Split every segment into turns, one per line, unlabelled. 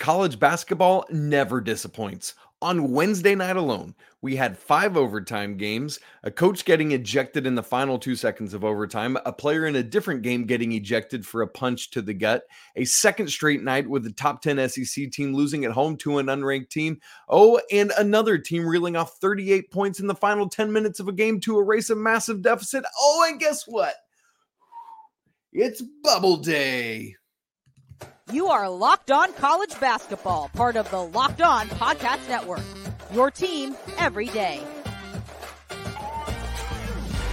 College basketball never disappoints. On Wednesday night alone, we had five overtime games, a coach getting ejected in the final two seconds of overtime, a player in a different game getting ejected for a punch to the gut, a second straight night with the top 10 SEC team losing at home to an unranked team. Oh, and another team reeling off 38 points in the final 10 minutes of a game to erase a massive deficit. Oh, and guess what? It's bubble day.
You are Locked On College Basketball, part of the Locked On Podcast Network. Your team every day.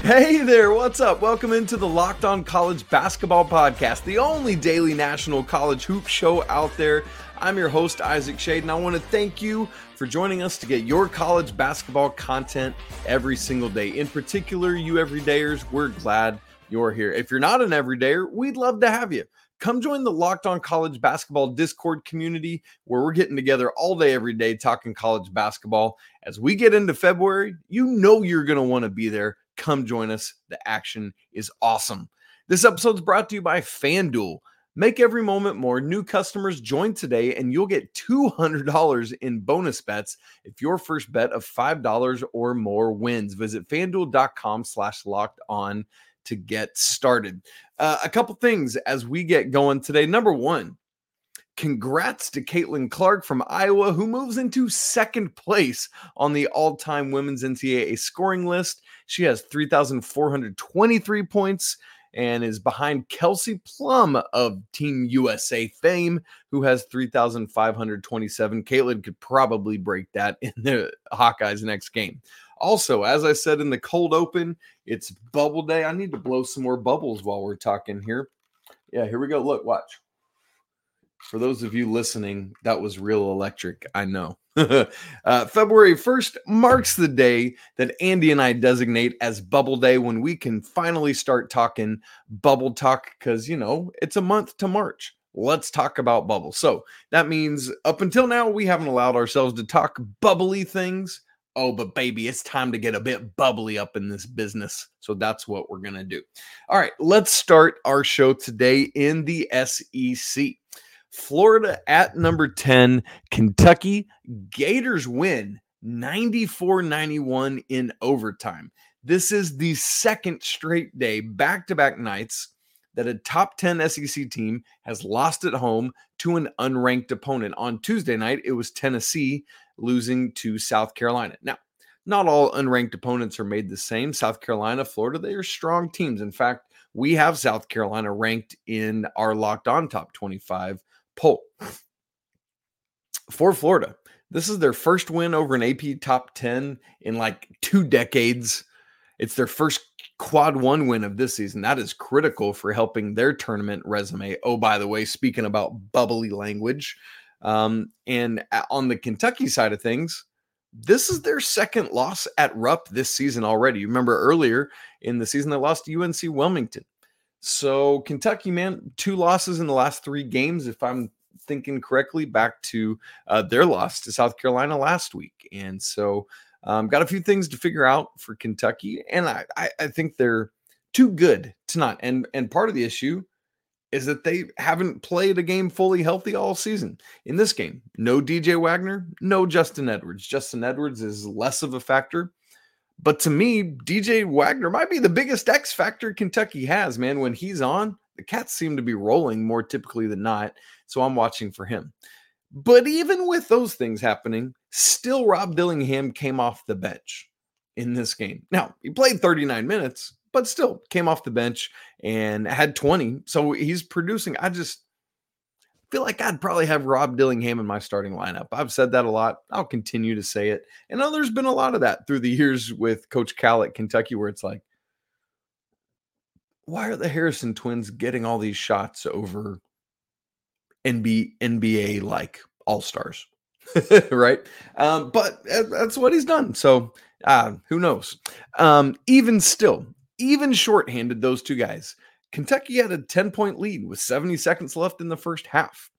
Hey there, what's up? Welcome into the Locked On College Basketball Podcast, the only daily national college hoop show out there. I'm your host, Isaac Schade, and I want to thank you for joining us to get your college basketball content every single day. In particular, you everydayers, we're glad you're here. If you're not an everydayer, we'd love to have you come join the Locked On College Basketball Discord community where we're getting together all day, every day, talking college basketball. As we get into February, you know you're going to want to be there. Come join us. The action is awesome. This episode is brought to you by FanDuel. Make every moment more. New customers join today and you'll get $200 in bonus bets if your first bet of $5 or more wins. Visit fanduel.com slash locked on to get started. Uh, a couple things as we get going today. Number one, congrats to Caitlin Clark from Iowa, who moves into second place on the all time women's NCAA scoring list. She has 3,423 points and is behind Kelsey Plum of Team USA fame, who has 3,527. Caitlin could probably break that in the Hawkeyes next game. Also, as I said in the cold open, it's bubble day. I need to blow some more bubbles while we're talking here. Yeah, here we go. Look, watch. For those of you listening, that was real electric. I know. uh, February 1st marks the day that Andy and I designate as Bubble Day when we can finally start talking bubble talk because, you know, it's a month to March. Let's talk about bubbles. So that means up until now, we haven't allowed ourselves to talk bubbly things oh, but baby, it's time to get a bit bubbly up in this business. So that's what we're going to do. All right, let's start our show today in the SEC. Florida at number 10, Kentucky Gators win 94 91 in overtime. This is the second straight day, back to back nights, that a top 10 SEC team has lost at home to an unranked opponent. On Tuesday night, it was Tennessee losing to South Carolina. Now, not all unranked opponents are made the same. South Carolina, Florida, they are strong teams. In fact, we have South Carolina ranked in our locked on top 25 poll. For Florida, this is their first win over an AP top 10 in like two decades. It's their first quad one win of this season. That is critical for helping their tournament resume. Oh, by the way, speaking about bubbly language, um, and on the Kentucky side of things, this is their second loss at Rupp this season already. You remember earlier in the season they lost to UNC Wilmington. So Kentucky, man, two losses in the last three games, if I'm thinking correctly, back to uh, their loss to South Carolina last week. And so um, got a few things to figure out for Kentucky, and I, I, I think they're too good to not. And and part of the issue is that they haven't played a game fully healthy all season. In this game, no DJ Wagner, no Justin Edwards. Justin Edwards is less of a factor. But to me, DJ Wagner might be the biggest X factor Kentucky has, man. When he's on, the Cats seem to be rolling more typically than not. So I'm watching for him. But even with those things happening, still Rob Dillingham came off the bench in this game. Now, he played 39 minutes, but still came off the bench and had 20. So he's producing. I just feel like I'd probably have Rob Dillingham in my starting lineup. I've said that a lot. I'll continue to say it. And know there's been a lot of that through the years with Coach Cal at Kentucky, where it's like, why are the Harrison twins getting all these shots over NBA like all stars? right? Um, but that's what he's done. So uh, who knows? Um, even still, even shorthanded, those two guys, Kentucky had a 10 point lead with 70 seconds left in the first half.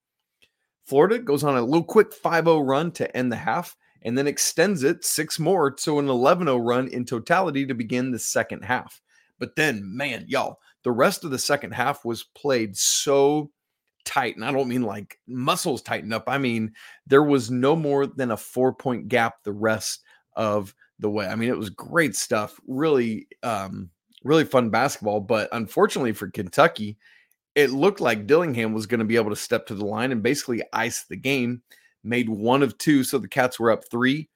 Florida goes on a little quick 5 0 run to end the half and then extends it six more to an 11 0 run in totality to begin the second half. But then, man, y'all, the rest of the second half was played so tight. And I don't mean like muscles tighten up. I mean, there was no more than a four point gap the rest of the way. I mean, it was great stuff. Really, um, really fun basketball. But unfortunately for Kentucky, it looked like Dillingham was going to be able to step to the line and basically ice the game. Made one of two, so the Cats were up three.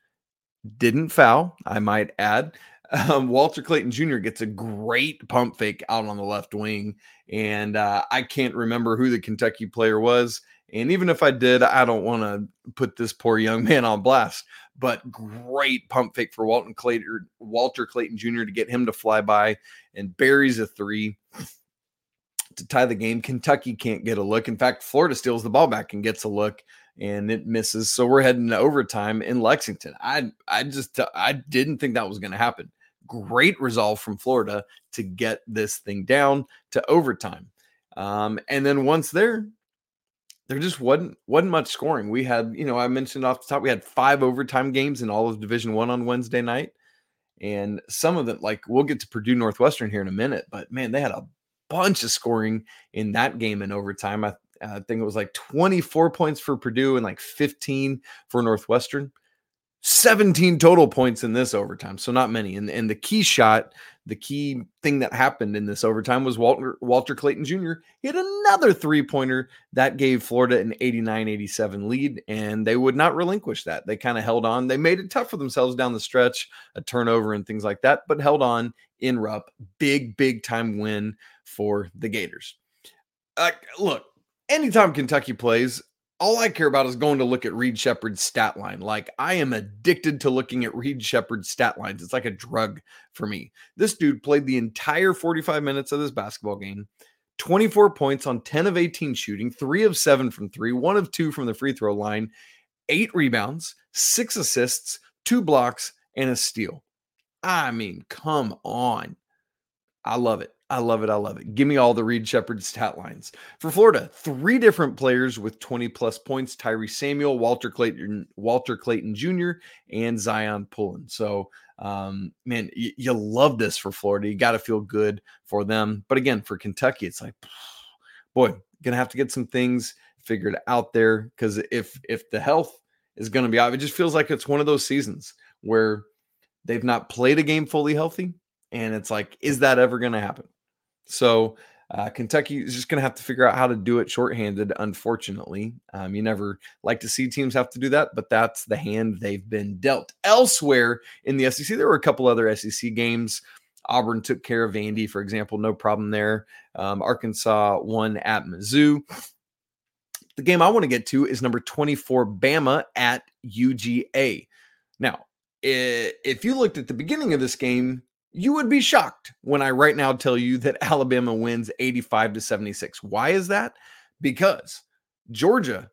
Didn't foul, I might add. Um, Walter Clayton Jr. gets a great pump fake out on the left wing, and uh, I can't remember who the Kentucky player was. And even if I did, I don't want to put this poor young man on blast. But great pump fake for Walton Clayton, Walter Clayton Jr. to get him to fly by and buries a three to tie the game. Kentucky can't get a look. In fact, Florida steals the ball back and gets a look and it misses. So we're heading to overtime in Lexington. I I just I didn't think that was going to happen. Great resolve from Florida to get this thing down to overtime. Um, and then once there, there just wasn't wasn't much scoring. We had, you know, I mentioned off the top, we had five overtime games in all of Division One on Wednesday night, and some of them, like we'll get to Purdue Northwestern here in a minute, but man, they had a bunch of scoring in that game in overtime. I, I think it was like 24 points for Purdue and like 15 for Northwestern. 17 total points in this overtime, so not many. And, and the key shot, the key thing that happened in this overtime was Walter Walter Clayton Jr. hit another three pointer that gave Florida an 89 87 lead, and they would not relinquish that. They kind of held on. They made it tough for themselves down the stretch, a turnover and things like that, but held on in Rupp. Big, big time win for the Gators. Uh, look, anytime Kentucky plays, all I care about is going to look at Reed Sheppard's stat line. Like I am addicted to looking at Reed Sheppard's stat lines. It's like a drug for me. This dude played the entire 45 minutes of this basketball game. 24 points on 10 of 18 shooting, 3 of 7 from 3, 1 of 2 from the free throw line, 8 rebounds, 6 assists, 2 blocks and a steal. I mean, come on. I love it. I love it. I love it. Give me all the Reed Sheppard stat lines. For Florida, three different players with 20 plus points Tyrese Samuel, Walter Clayton, Walter Clayton Jr., and Zyon Pullin. So, um, man, y- you love this for Florida. You got to feel good for them. But again, for Kentucky, it's like, boy, gonna have to get some things figured out there because if if the health is going to be out, it just feels like it's one of those seasons where they've not played a game fully healthy, and it's like, is that ever going to happen? So uh, Kentucky is just going to have to figure out how to do it shorthanded. Unfortunately, um, you never like to see teams have to do that, but that's the hand they've been dealt. Elsewhere in the SEC, there were a couple other SEC games. Auburn took care of Vandy, for example, no problem there. Um, Arkansas won at Mizzou. The game I want to get to is number 24, Bama at UGA. Now, if you looked at the beginning of this game, you would be shocked when I right now tell you that Alabama wins 85 to 76. Why is that? Because Georgia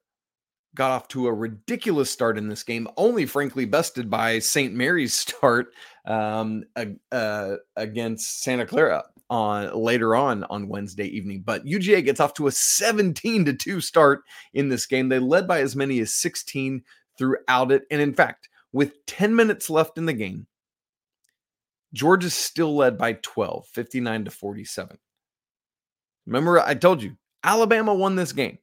got off to a ridiculous start in this game, only frankly bested by St. Mary's start um, uh, against Santa Clara on later on on Wednesday evening. But UGA gets off to a 17 to 2 start in this game. They led by as many as 16 throughout it. And in fact, with 10 minutes left in the game, Georgia's still led by 12, 59 to 47. Remember, I told you Alabama won this game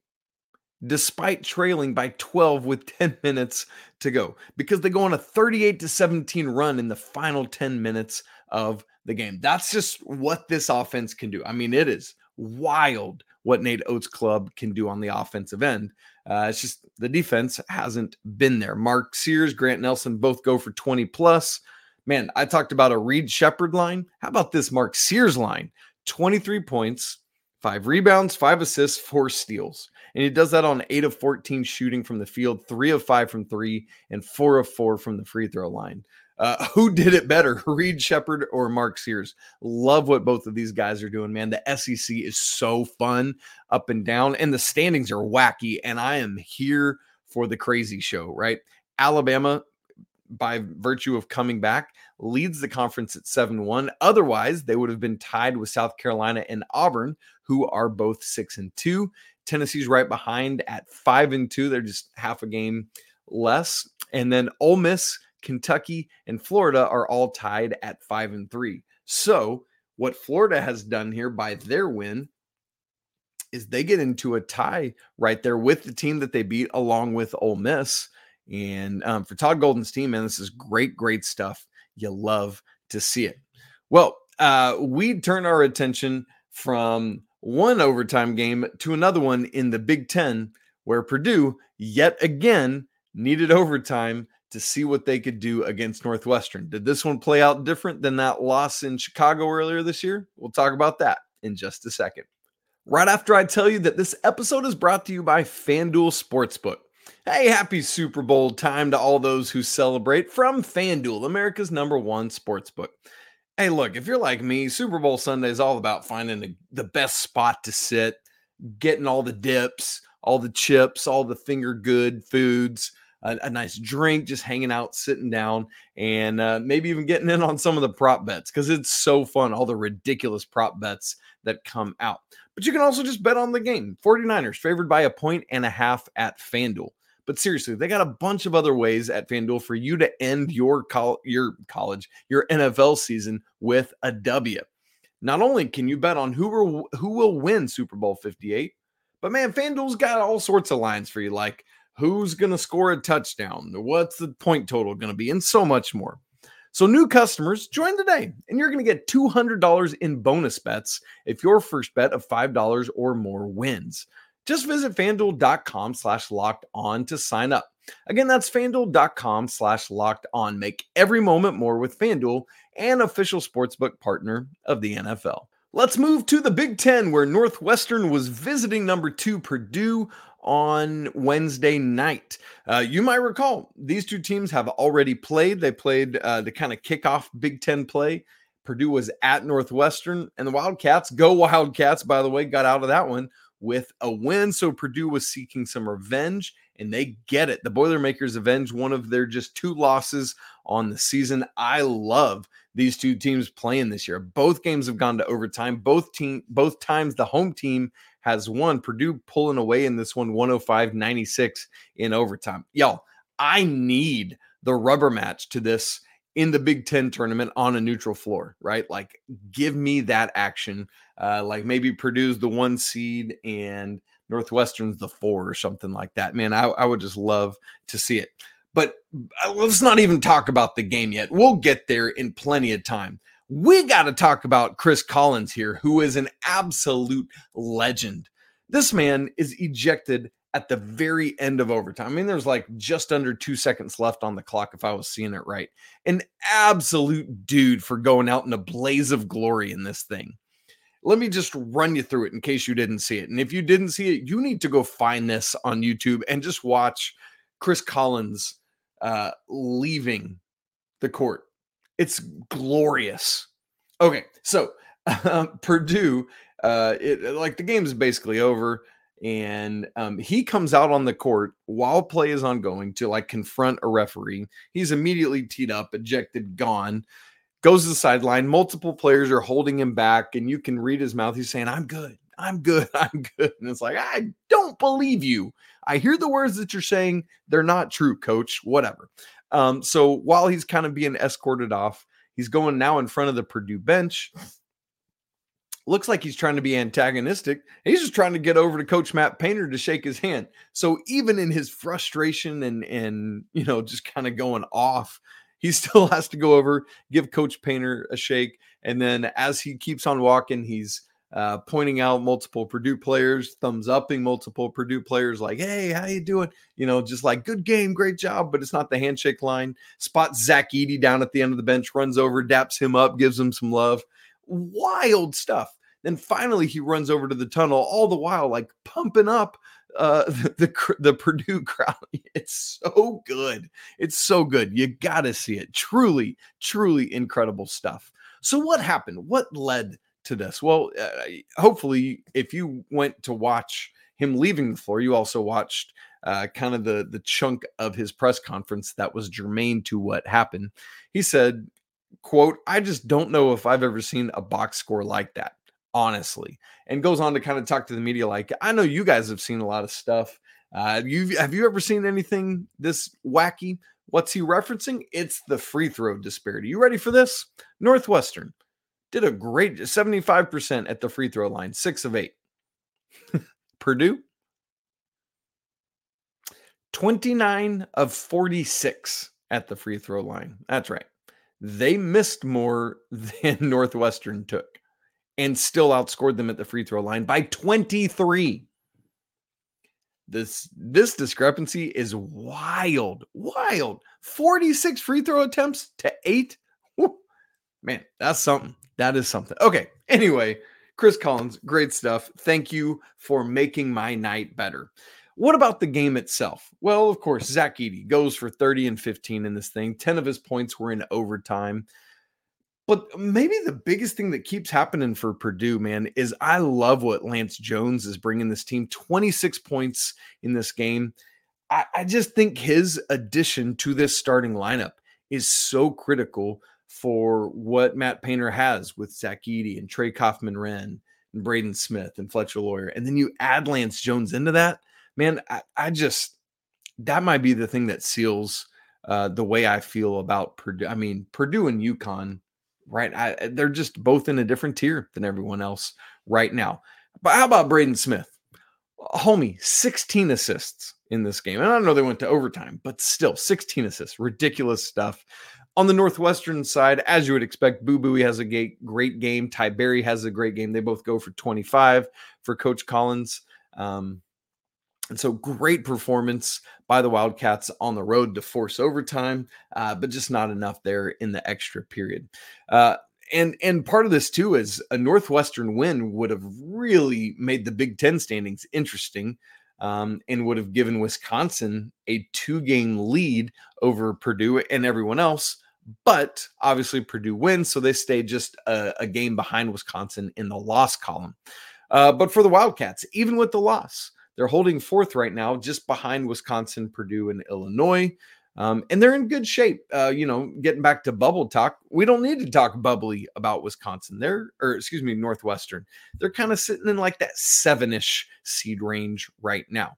despite trailing by 12 with 10 minutes to go because they go on a 38 to 17 run in the final 10 minutes of the game. That's just what this offense can do. I mean, it is wild what Nate Oats' club can do on the offensive end. Uh, it's just the defense hasn't been there. Mark Sears, Grant Nelson both go for 20 plus man, I talked about a Reed Sheppard line. How about this Mark Sears line? 23 points, five rebounds, five assists, four steals. And he does that on eight of 14 shooting from the field, three of five from three, and four of four from the free throw line. Uh, who did it better, Reed Sheppard or Mark Sears? Love what both of these guys are doing, man. The SEC is so fun up and down, and the standings are wacky. And I am here for the crazy show, right? Alabama by virtue of coming back, leads the conference at 7 1. Otherwise, they would have been tied with South Carolina and Auburn, who are both 6 and 2. Tennessee's right behind at 5 and 2. They're just half a game less. And then Ole Miss, Kentucky, and Florida are all tied at 5 and 3. So, what Florida has done here by their win is they get into a tie right there with the team that they beat, along with Ole Miss. And um, for Todd Golden's team, man, this is great, great stuff. You love to see it. Well, uh, we turn our attention from one overtime game to another one in the Big Ten, where Purdue yet again needed overtime to see what they could do against Northwestern. Did this one play out different than that loss in Chicago earlier this year? We'll talk about that in just a second. Right after I tell you that this episode is brought to you by FanDuel Sportsbook. Hey, happy Super Bowl time to all those who celebrate from FanDuel, America's number one sportsbook. Hey, look, if you're like me, Super Bowl Sunday is all about finding the, the best spot to sit, getting all the dips, all the chips, all the finger good foods, a, a nice drink, just hanging out, sitting down, and uh, maybe even getting in on some of the prop bets because it's so fun, all the ridiculous prop bets that come out. But you can also just bet on the game. 49ers favored by a point and a half at FanDuel. But seriously, they got a bunch of other ways at FanDuel for you to end your col- your college, your NFL season with a W. Not only can you bet on who will, who will win Super Bowl 58, but man, FanDuel's got all sorts of lines for you like who's going to score a touchdown, what's the point total going to be, and so much more. So, new customers, join today, and you're going to get $200 in bonus bets if your first bet of $5 or more wins. Just visit fanduel.com slash locked on to sign up. Again, that's fanduel.com slash locked on. Make every moment more with Fanduel, an official sportsbook partner of the NFL. Let's move to the Big Ten, where Northwestern was visiting number two Purdue on Wednesday night. Uh, you might recall these two teams have already played. They played uh, kind of kick off Big Ten play. Purdue was at Northwestern, and the Wildcats, go Wildcats, by the way, got out of that one with a win. So Purdue was seeking some revenge, and they get it. The Boilermakers avenge one of their just two losses on the season. I love these two teams playing this year. Both games have gone to overtime. Both team, both times the home team has won. Purdue pulling away in this one 105-96 in overtime. Y'all, I need the rubber match to this in the Big Ten tournament on a neutral floor, right? Like, give me that action. Uh, like maybe Purdue's the one seed and Northwestern's the four or something like that. Man, I, I would just love to see it. But uh, let's not even talk about the game yet. We'll get there in plenty of time. We got to talk about Chris Collins here, who is an absolute legend. This man is ejected at the very end of overtime. I mean, there's like just under two seconds left on the clock if I was seeing it right. An absolute dude for going out in a blaze of glory in this thing. Let me just run you through it in case you didn't see it. And if you didn't see it, you need to go find this on YouTube and just watch Chris Collins uh, leaving the court. It's glorious. Okay, so uh, Purdue, uh, it like the game is basically over and um, he comes out on the court while play is ongoing to like confront a referee. He's immediately teed up, ejected, gone. Goes to the sideline. Multiple players are holding him back, and you can read his mouth. He's saying, "I'm good. I'm good. I'm good." And it's like, I don't believe you. I hear the words that you're saying. They're not true, Coach. Whatever. Um, so while he's kind of being escorted off, he's going now in front of the Purdue bench looks like he's trying to be antagonistic. He's just trying to get over to Coach Matt Painter to shake his hand. So even in his frustration and and you know just kind of going off, he still has to go over, give Coach Painter a shake, and then as he keeps on walking, he's uh, pointing out multiple Purdue players, thumbs upping multiple Purdue players, like, "Hey, how you doing?" You know, just like, "Good game, great job," but it's not the handshake line. Spots Zach Edey down at the end of the bench, runs over, daps him up, gives him some love wild stuff. Then finally, he runs over to the tunnel, all the while like pumping up uh, the, the, the Purdue crowd. It's so good. It's so good. You got to see it. Truly, truly incredible stuff. So, what happened? What led to this? Well, uh, hopefully, if you went to watch him leaving the floor, you also watched uh, kind of the the chunk of his press conference that was germane to what happened. He said, quote, I just don't know if I've ever seen a box score like that, honestly. And goes on to kind of talk to the media like, I know you guys have seen a lot of stuff. Uh, you have you ever seen anything this wacky? What's he referencing? It's the free throw disparity. You ready for this? Northwestern did a great 75% at the free throw line, six of eight. Purdue, 29 of 46 at the free throw line. That's right. They missed more than Northwestern took and still outscored them at the free throw line by 23. This this discrepancy is wild. Wild. 46 free throw attempts to 8. Woo. Man, that's something. That is something. Okay. Anyway, Chris Collins, great stuff. Thank you for making my night better. What about the game itself? Well, of course, Zach Edey goes for 30 and 15 in this thing. 10 of his points were in overtime. But maybe the biggest thing that keeps happening for Purdue, man, is I love what Lance Jones is bringing this team 26 points in this game. I, I just think his addition to this starting lineup is so critical for what Matt Painter has with Zach Edey and Trey Kaufman-Renn and Braden Smith and Fletcher Loyer. And then you add Lance Jones into that, man, I, I just, that might be the thing that seals uh, the way I feel about Purdue. I mean, Purdue and UConn, right? I, they're just both in a different tier than everyone else right now. But how about Braden Smith? Homie, 16 assists in this game. And I don't know they went to overtime, but still 16 assists. Ridiculous stuff. On the Northwestern side, as you would expect, Boo Buie has a great game. Ty Berry has a great game. They both go for 25 for Coach Collins. Um, and so great performance by the Wildcats on the road to force overtime, uh, but just not enough there in the extra period. Uh, and and part of this too is a Northwestern win would have really made the Big Ten standings interesting, um, and would have given Wisconsin a two game lead over Purdue and everyone else. But obviously Purdue wins, so they stay just a, a game behind Wisconsin in the loss column. Uh, but for the Wildcats, even with the loss, they're holding fourth right now, just behind Wisconsin, Purdue, and Illinois. Um, and they're in good shape. Uh, you know, getting back to bubble talk, we don't need to talk bubbly about Wisconsin. They're, or excuse me, Northwestern. They're kind of sitting in like that seven ish seed range right now.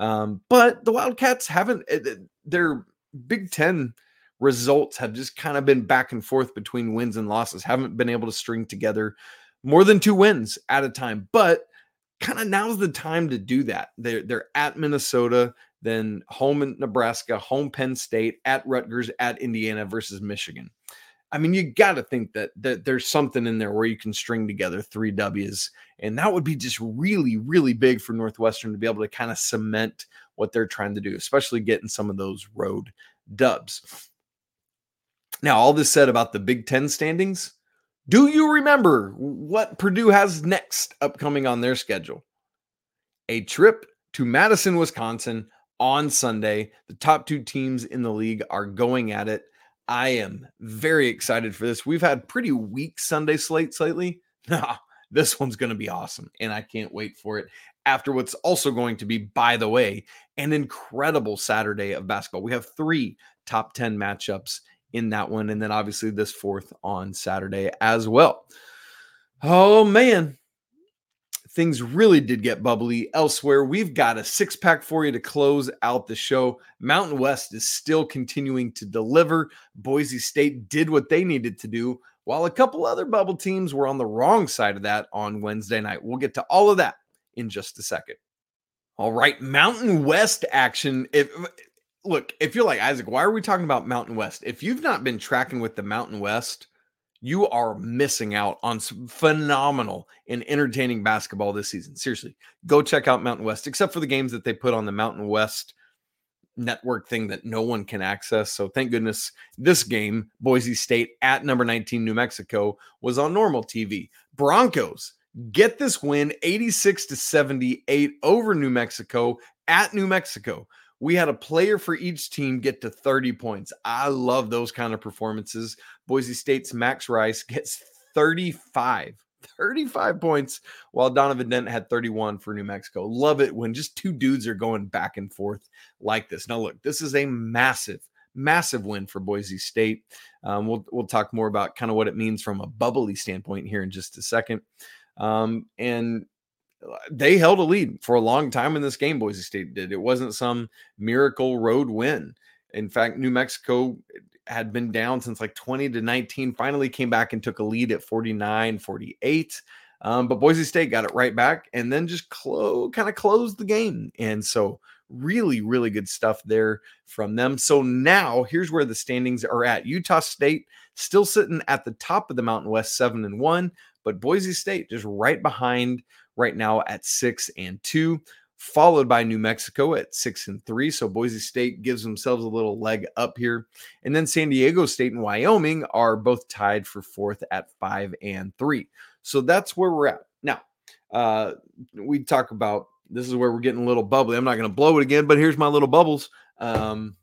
Um, but the Wildcats haven't, eh, their Big Ten results have just kind of been back and forth between wins and losses, haven't been able to string together more than two wins at a time. But kind of now's the time to do that. They're they're at Minnesota, then home in Nebraska, home Penn State, at Rutgers, at Indiana versus Michigan. I mean, you got to think that that there's something in there where you can string together three W's, and that would be just really, really big for Northwestern to be able to kind of cement what they're trying to do, especially getting some of those road dubs. Now, all this said about the Big Ten standings, do you remember what Purdue has next upcoming on their schedule? A trip to Madison, Wisconsin on Sunday. The top two teams in the league are going at it. I am very excited for this. We've had pretty weak Sunday slates lately. This one's going to be awesome, and I can't wait for it. After what's also going to be, by the way, an incredible Saturday of basketball. We have three top 10 matchups in that one. And then obviously this fourth on Saturday as well. Oh, man. Things really did get bubbly elsewhere. We've got a six pack for you to close out the show. Mountain West is still continuing to deliver. Boise State did what they needed to do, while a couple other bubble teams were on the wrong side of that on Wednesday night. We'll get to all of that in just a second. All right, Mountain West action. If look, if you're like Isaac, why are we talking about Mountain West? If you've not been tracking with the Mountain West, you are missing out on some phenomenal and entertaining basketball this season. Seriously, go check out Mountain West, except for the games that they put on the Mountain West network thing that no one can access. So thank goodness this game, Boise State at number 19 New Mexico, was on normal TV. Broncos get this win 86 to 78 over New Mexico at New Mexico we had a player for each team get to 30 points. I love those kind of performances. Boise State's Max Rice gets 35. 35 points while Donovan Dent had 31 for New Mexico. Love it when just two dudes are going back and forth like this. Now, look, this is a massive, massive win for Boise State. Um, we'll, we'll talk more about kind of what it means from a bubbly standpoint here in just a second. Um, and they held a lead for a long time in this game. Boise State did. It wasn't some miracle road win. In fact, New Mexico had been down since like 20 to 19, finally came back and took a lead at 49 48. Um, but Boise State got it right back and then just close, kind of closed the game. And so, really, really good stuff there from them. So now here's where the standings are at. Utah State still sitting at the top of the Mountain West, seven and one, but Boise State just right behind right now at six and two followed by New Mexico at six and three. So Boise State gives themselves a little leg up here. And then San Diego State and Wyoming are both tied for fourth at five and three. So that's where we're at. Now, uh, we talk about this is where we're getting a little bubbly. I'm not going to blow it again, but here's my little bubbles. Um,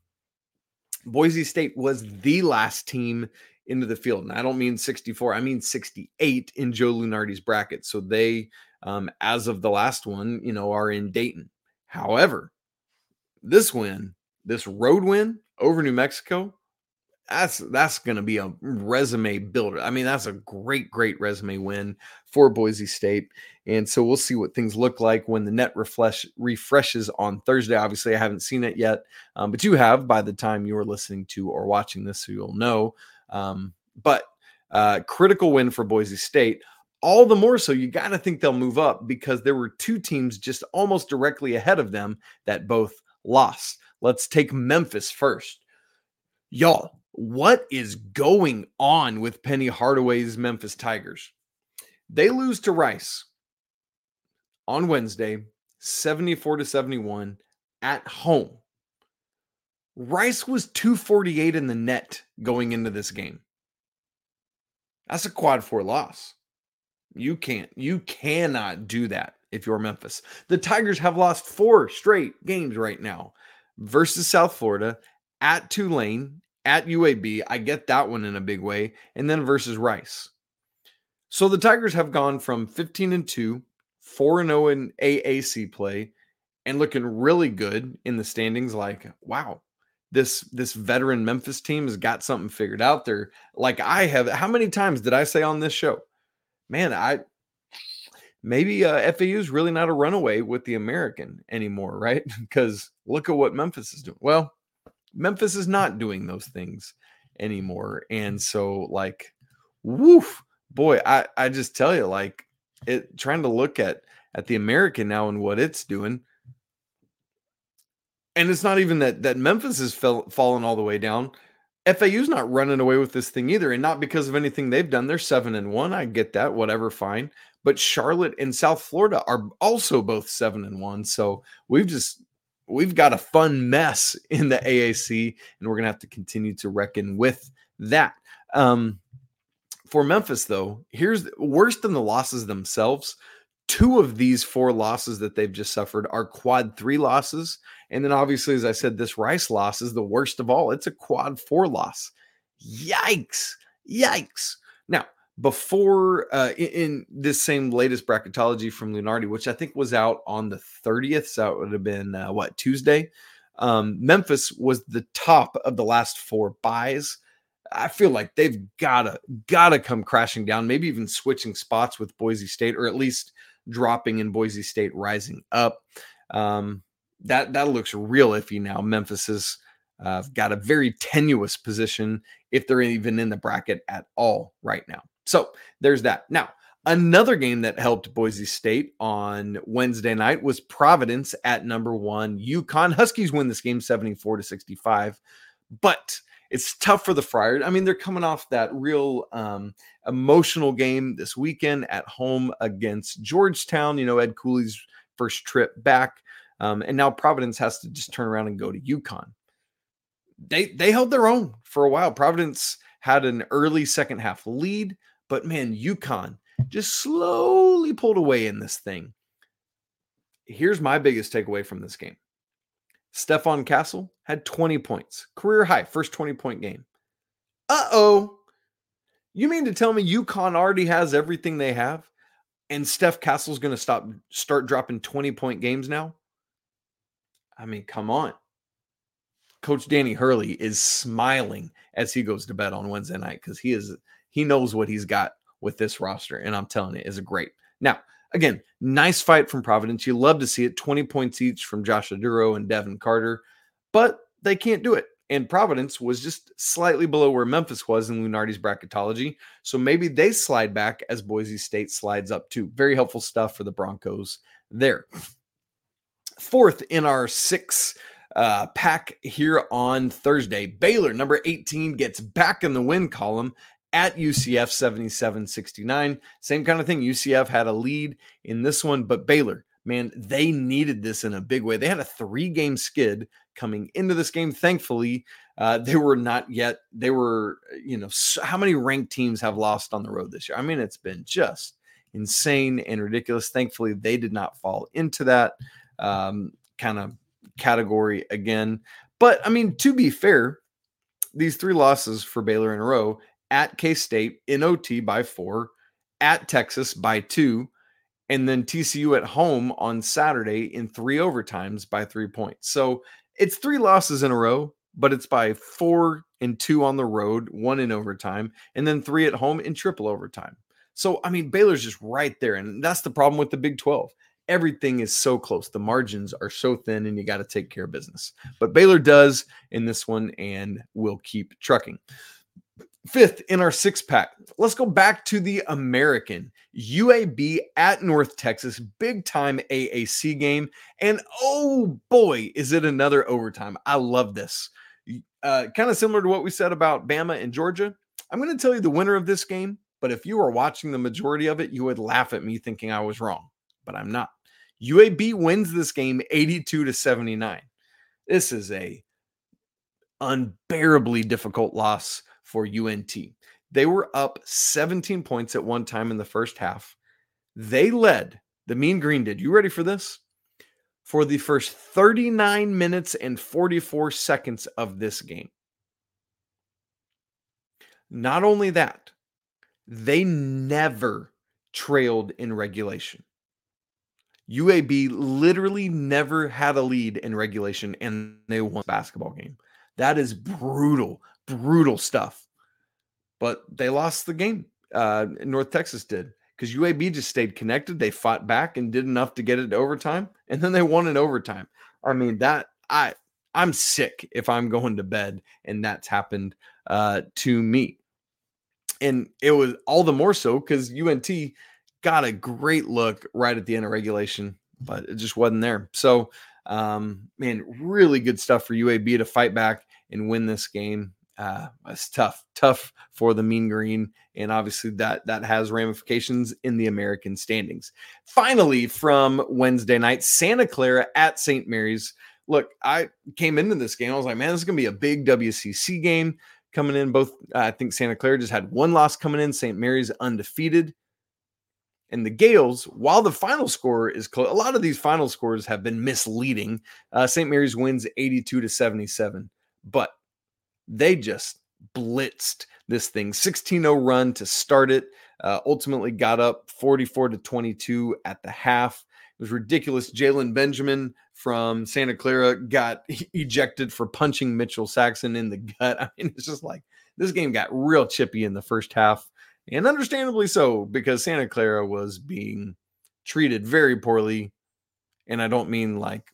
Boise State was the last team into the field. And I don't mean 64, I mean 68 in Joe Lunardi's bracket. So they um, as of the last one, you know, are in Dayton. However, this win, this road win over New Mexico, that's that's going to be a resume builder. I mean, that's a great, great resume win for Boise State, and so we'll see what things look like when the net refresh refreshes on Thursday. Obviously, I haven't seen it yet, um, but you have by the time you are listening to or watching this, so you'll know. Um, but uh, critical win for Boise State all the more so you got to think they'll move up because there were two teams just almost directly ahead of them that both lost. Let's take Memphis first. Y'all, what is going on with Penny Hardaway's Memphis Tigers? They lose to Rice on Wednesday, 74 to 71 at home. Rice was 248 in the net going into this game. That's a quad four loss. You can't. You cannot do that if you're Memphis. The Tigers have lost four straight games right now versus South Florida, at Tulane, at UAB. I get that one in a big way, and then versus Rice. So the Tigers have gone from 15 and 2, 4 and 0 in AAC play, and looking really good in the standings. Like, wow, this this veteran Memphis team has got something figured out there. Like I have. How many times did I say on this show? Man, I maybe uh, FAU is really not a runaway with the American anymore, right? because look at what Memphis is doing. Well, Memphis is not doing those things anymore, and so like, woof, boy, I I just tell you, like, it trying to look at at the American now and what it's doing. And it's not even that that Memphis has fell, fallen all the way down. FAU's not running away with this thing either, and not because of anything they've done. They're seven and one. I get that, whatever, fine. But Charlotte and South Florida are also both seven and one. So we've just we've got a fun mess in the AAC, and we're gonna have to continue to reckon with that. Um, for Memphis, though, here's worse than the losses themselves. Two of these four losses that they've just suffered are quad three losses. And then, obviously, as I said, this Rice loss is the worst of all. It's a quad four loss. Yikes. Yikes. Now, before uh, in, in, this same latest bracketology from Lunardi, which I think was out on the 30th, so it would have been uh, what Tuesday. Um, Memphis was the top of the last four buys. I feel like they've gotta gotta come crashing down, maybe even switching spots with Boise State, or at least dropping in Boise State, rising up. Um, that that looks real iffy now. Memphis has uh, got a very tenuous position if they're even in the bracket at all right now. So there's that. Now another game that helped Boise State on Wednesday night was Providence at number one. UConn Huskies win this game 74 to 65, but it's tough for the Friars. I mean, they're coming off that real um, emotional game this weekend at home against Georgetown. You know, Ed Cooley's first trip back, um, and now Providence has to just turn around and go to UConn. They they held their own for a while. Providence had an early second half lead, but man, UConn just slowly pulled away in this thing. Here's my biggest takeaway from this game. Stephon Castle had 20 points, career high, first 20 point game. Uh oh. You mean to tell me UConn already has everything they have and Steph Castle's going to stop start dropping 20 point games now? I mean, come on. Coach Danny Hurley is smiling as he goes to bed on Wednesday night because he is he knows what he's got with this roster, and I'm telling you, is a great. Now, again, nice fight from Providence. You love to see it. 20 points each from Josh Oduro and Devin Carter, but they can't do it. And Providence was just slightly below where Memphis was in Lunardi's bracketology. So maybe they slide back as Boise State slides up too. Very helpful stuff for the Broncos there. Fourth in our six uh, pack here on Thursday, Baylor, number 18, gets back in the win column at UCF 77 69. Same kind of thing. UCF had a lead in this one, but Baylor, man, they needed this in a big way. They had a three game skid coming into this game. Thankfully, uh, they were not yet, they were, you know, so, how many ranked teams have lost on the road this year? I mean, it's been just insane and ridiculous. Thankfully, they did not fall into that um, kind of category again. But I mean, to be fair, these three losses for Baylor in a row at K State in OT by four, at Texas by two, and then TCU at home on Saturday in three overtimes by three points. So it's three losses in a row, but it's by four and two on the road, one in overtime, and then three at home in triple overtime. So, I mean, Baylor's just right there. And that's the problem with the Big 12. Everything is so close. The margins are so thin, and you got to take care of business. But Baylor does in this one and will keep trucking. Fifth in our six pack, let's go back to the American UAB at North Texas, big time AAC game. And oh boy, is it another overtime! I love this. Uh, kind of similar to what we said about Bama and Georgia. I'm going to tell you the winner of this game, but if you were watching the majority of it, you would laugh at me thinking I was wrong, but I'm not. UAB wins this game 82 to 79. This is a unbearably difficult loss for UNT. They were up 17 points at one time in the first half. They led, the Mean Green did. You ready for this? For the first 39 minutes and 44 seconds of this game. Not only that, they never trailed in regulation. UAB literally never had a lead in regulation and they won the basketball game. That is brutal, brutal stuff. But they lost the game. Uh, North Texas did because UAB just stayed connected. They fought back and did enough to get it to overtime, and then they won in overtime. I mean that I I'm sick if I'm going to bed and that's happened uh, to me. And it was all the more so because UNT got a great look right at the end of regulation, but it just wasn't there. So, um, man, really good stuff for UAB to fight back and win this game. Uh, it's tough, tough for the Mean Green, and obviously that that has ramifications in the American standings. Finally, from Wednesday night, Santa Clara at St. Mary's. Look, I came into this game. I was like, man, this is gonna be a big WCC game coming in. Both, uh, I think Santa Clara just had one loss coming in. St. Mary's undefeated. And the Gaels, while the final score is close, a lot of these final scores have been misleading. Uh, St. Mary's wins 82 to 77, but they just blitzed this thing. 16-0 run to start it uh, ultimately got up 44 to 22 at the half. It was ridiculous. Jalen benjamin from santa clara got ejected for punching mitchell saxen in the gut. I mean it's just like this game got real chippy in the first half and understandably so because santa clara was being treated very poorly and i don't mean like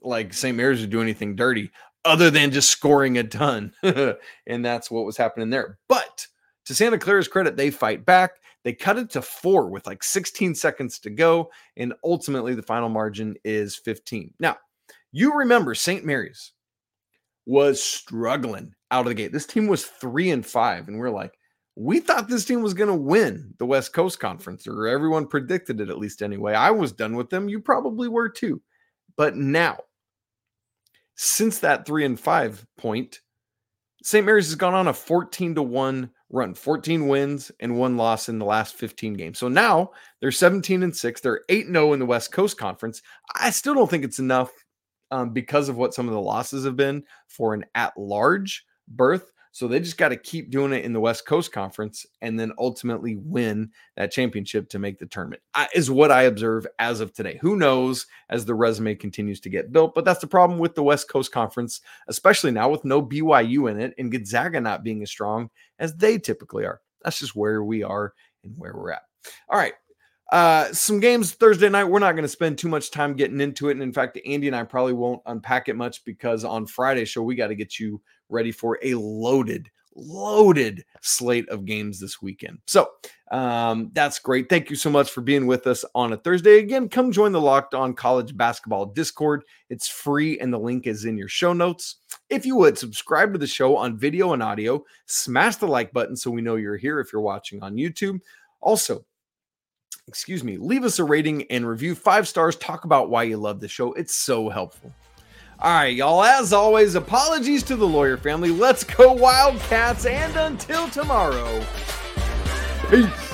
like St. Mary's would do anything dirty other than just scoring a ton. and that's what was happening there. But to Santa Clara's credit, they fight back. They cut it to four with like 16 seconds to go. And ultimately, the final margin is 15. Now, you remember St. Mary's was struggling out of the gate. This team was three and five. And we're like, we thought this team was going to win the West Coast Conference, or everyone predicted it at least anyway. I was done with them. You probably were too. But now, since that three and five point, St. Mary's has gone on a 14 to 1 run, 14 wins and one loss in the last 15 games. So now they're 17 and 6. They're 8 0 in the West Coast Conference. I still don't think it's enough um, because of what some of the losses have been for an at large berth. So they just got to keep doing it in the West Coast Conference and then ultimately win that championship to make the tournament, is what I observe as of today. Who knows as the resume continues to get built? But that's the problem with the West Coast Conference, especially now with no BYU in it and Gonzaga not being as strong as they typically are. That's just where we are and where we're at. All right. Uh, some games Thursday night. We're not going to spend too much time getting into it. And in fact, Andy and I probably won't unpack it much because on Friday show, we got to get you ready for a loaded, loaded slate of games this weekend. So um, that's great. Thank you so much for being with us on a Thursday. Again, come join the Locked On College Basketball Discord. It's free and the link is in your show notes. If you would subscribe to the show on video and audio, smash the like button so we know you're here if you're watching on YouTube. Also, excuse me, leave us a rating and review five stars. Talk about why you love the show. It's so helpful. All right, y'all. As always, apologies to the Loyer family. Let's go, Wildcats. And until tomorrow, peace.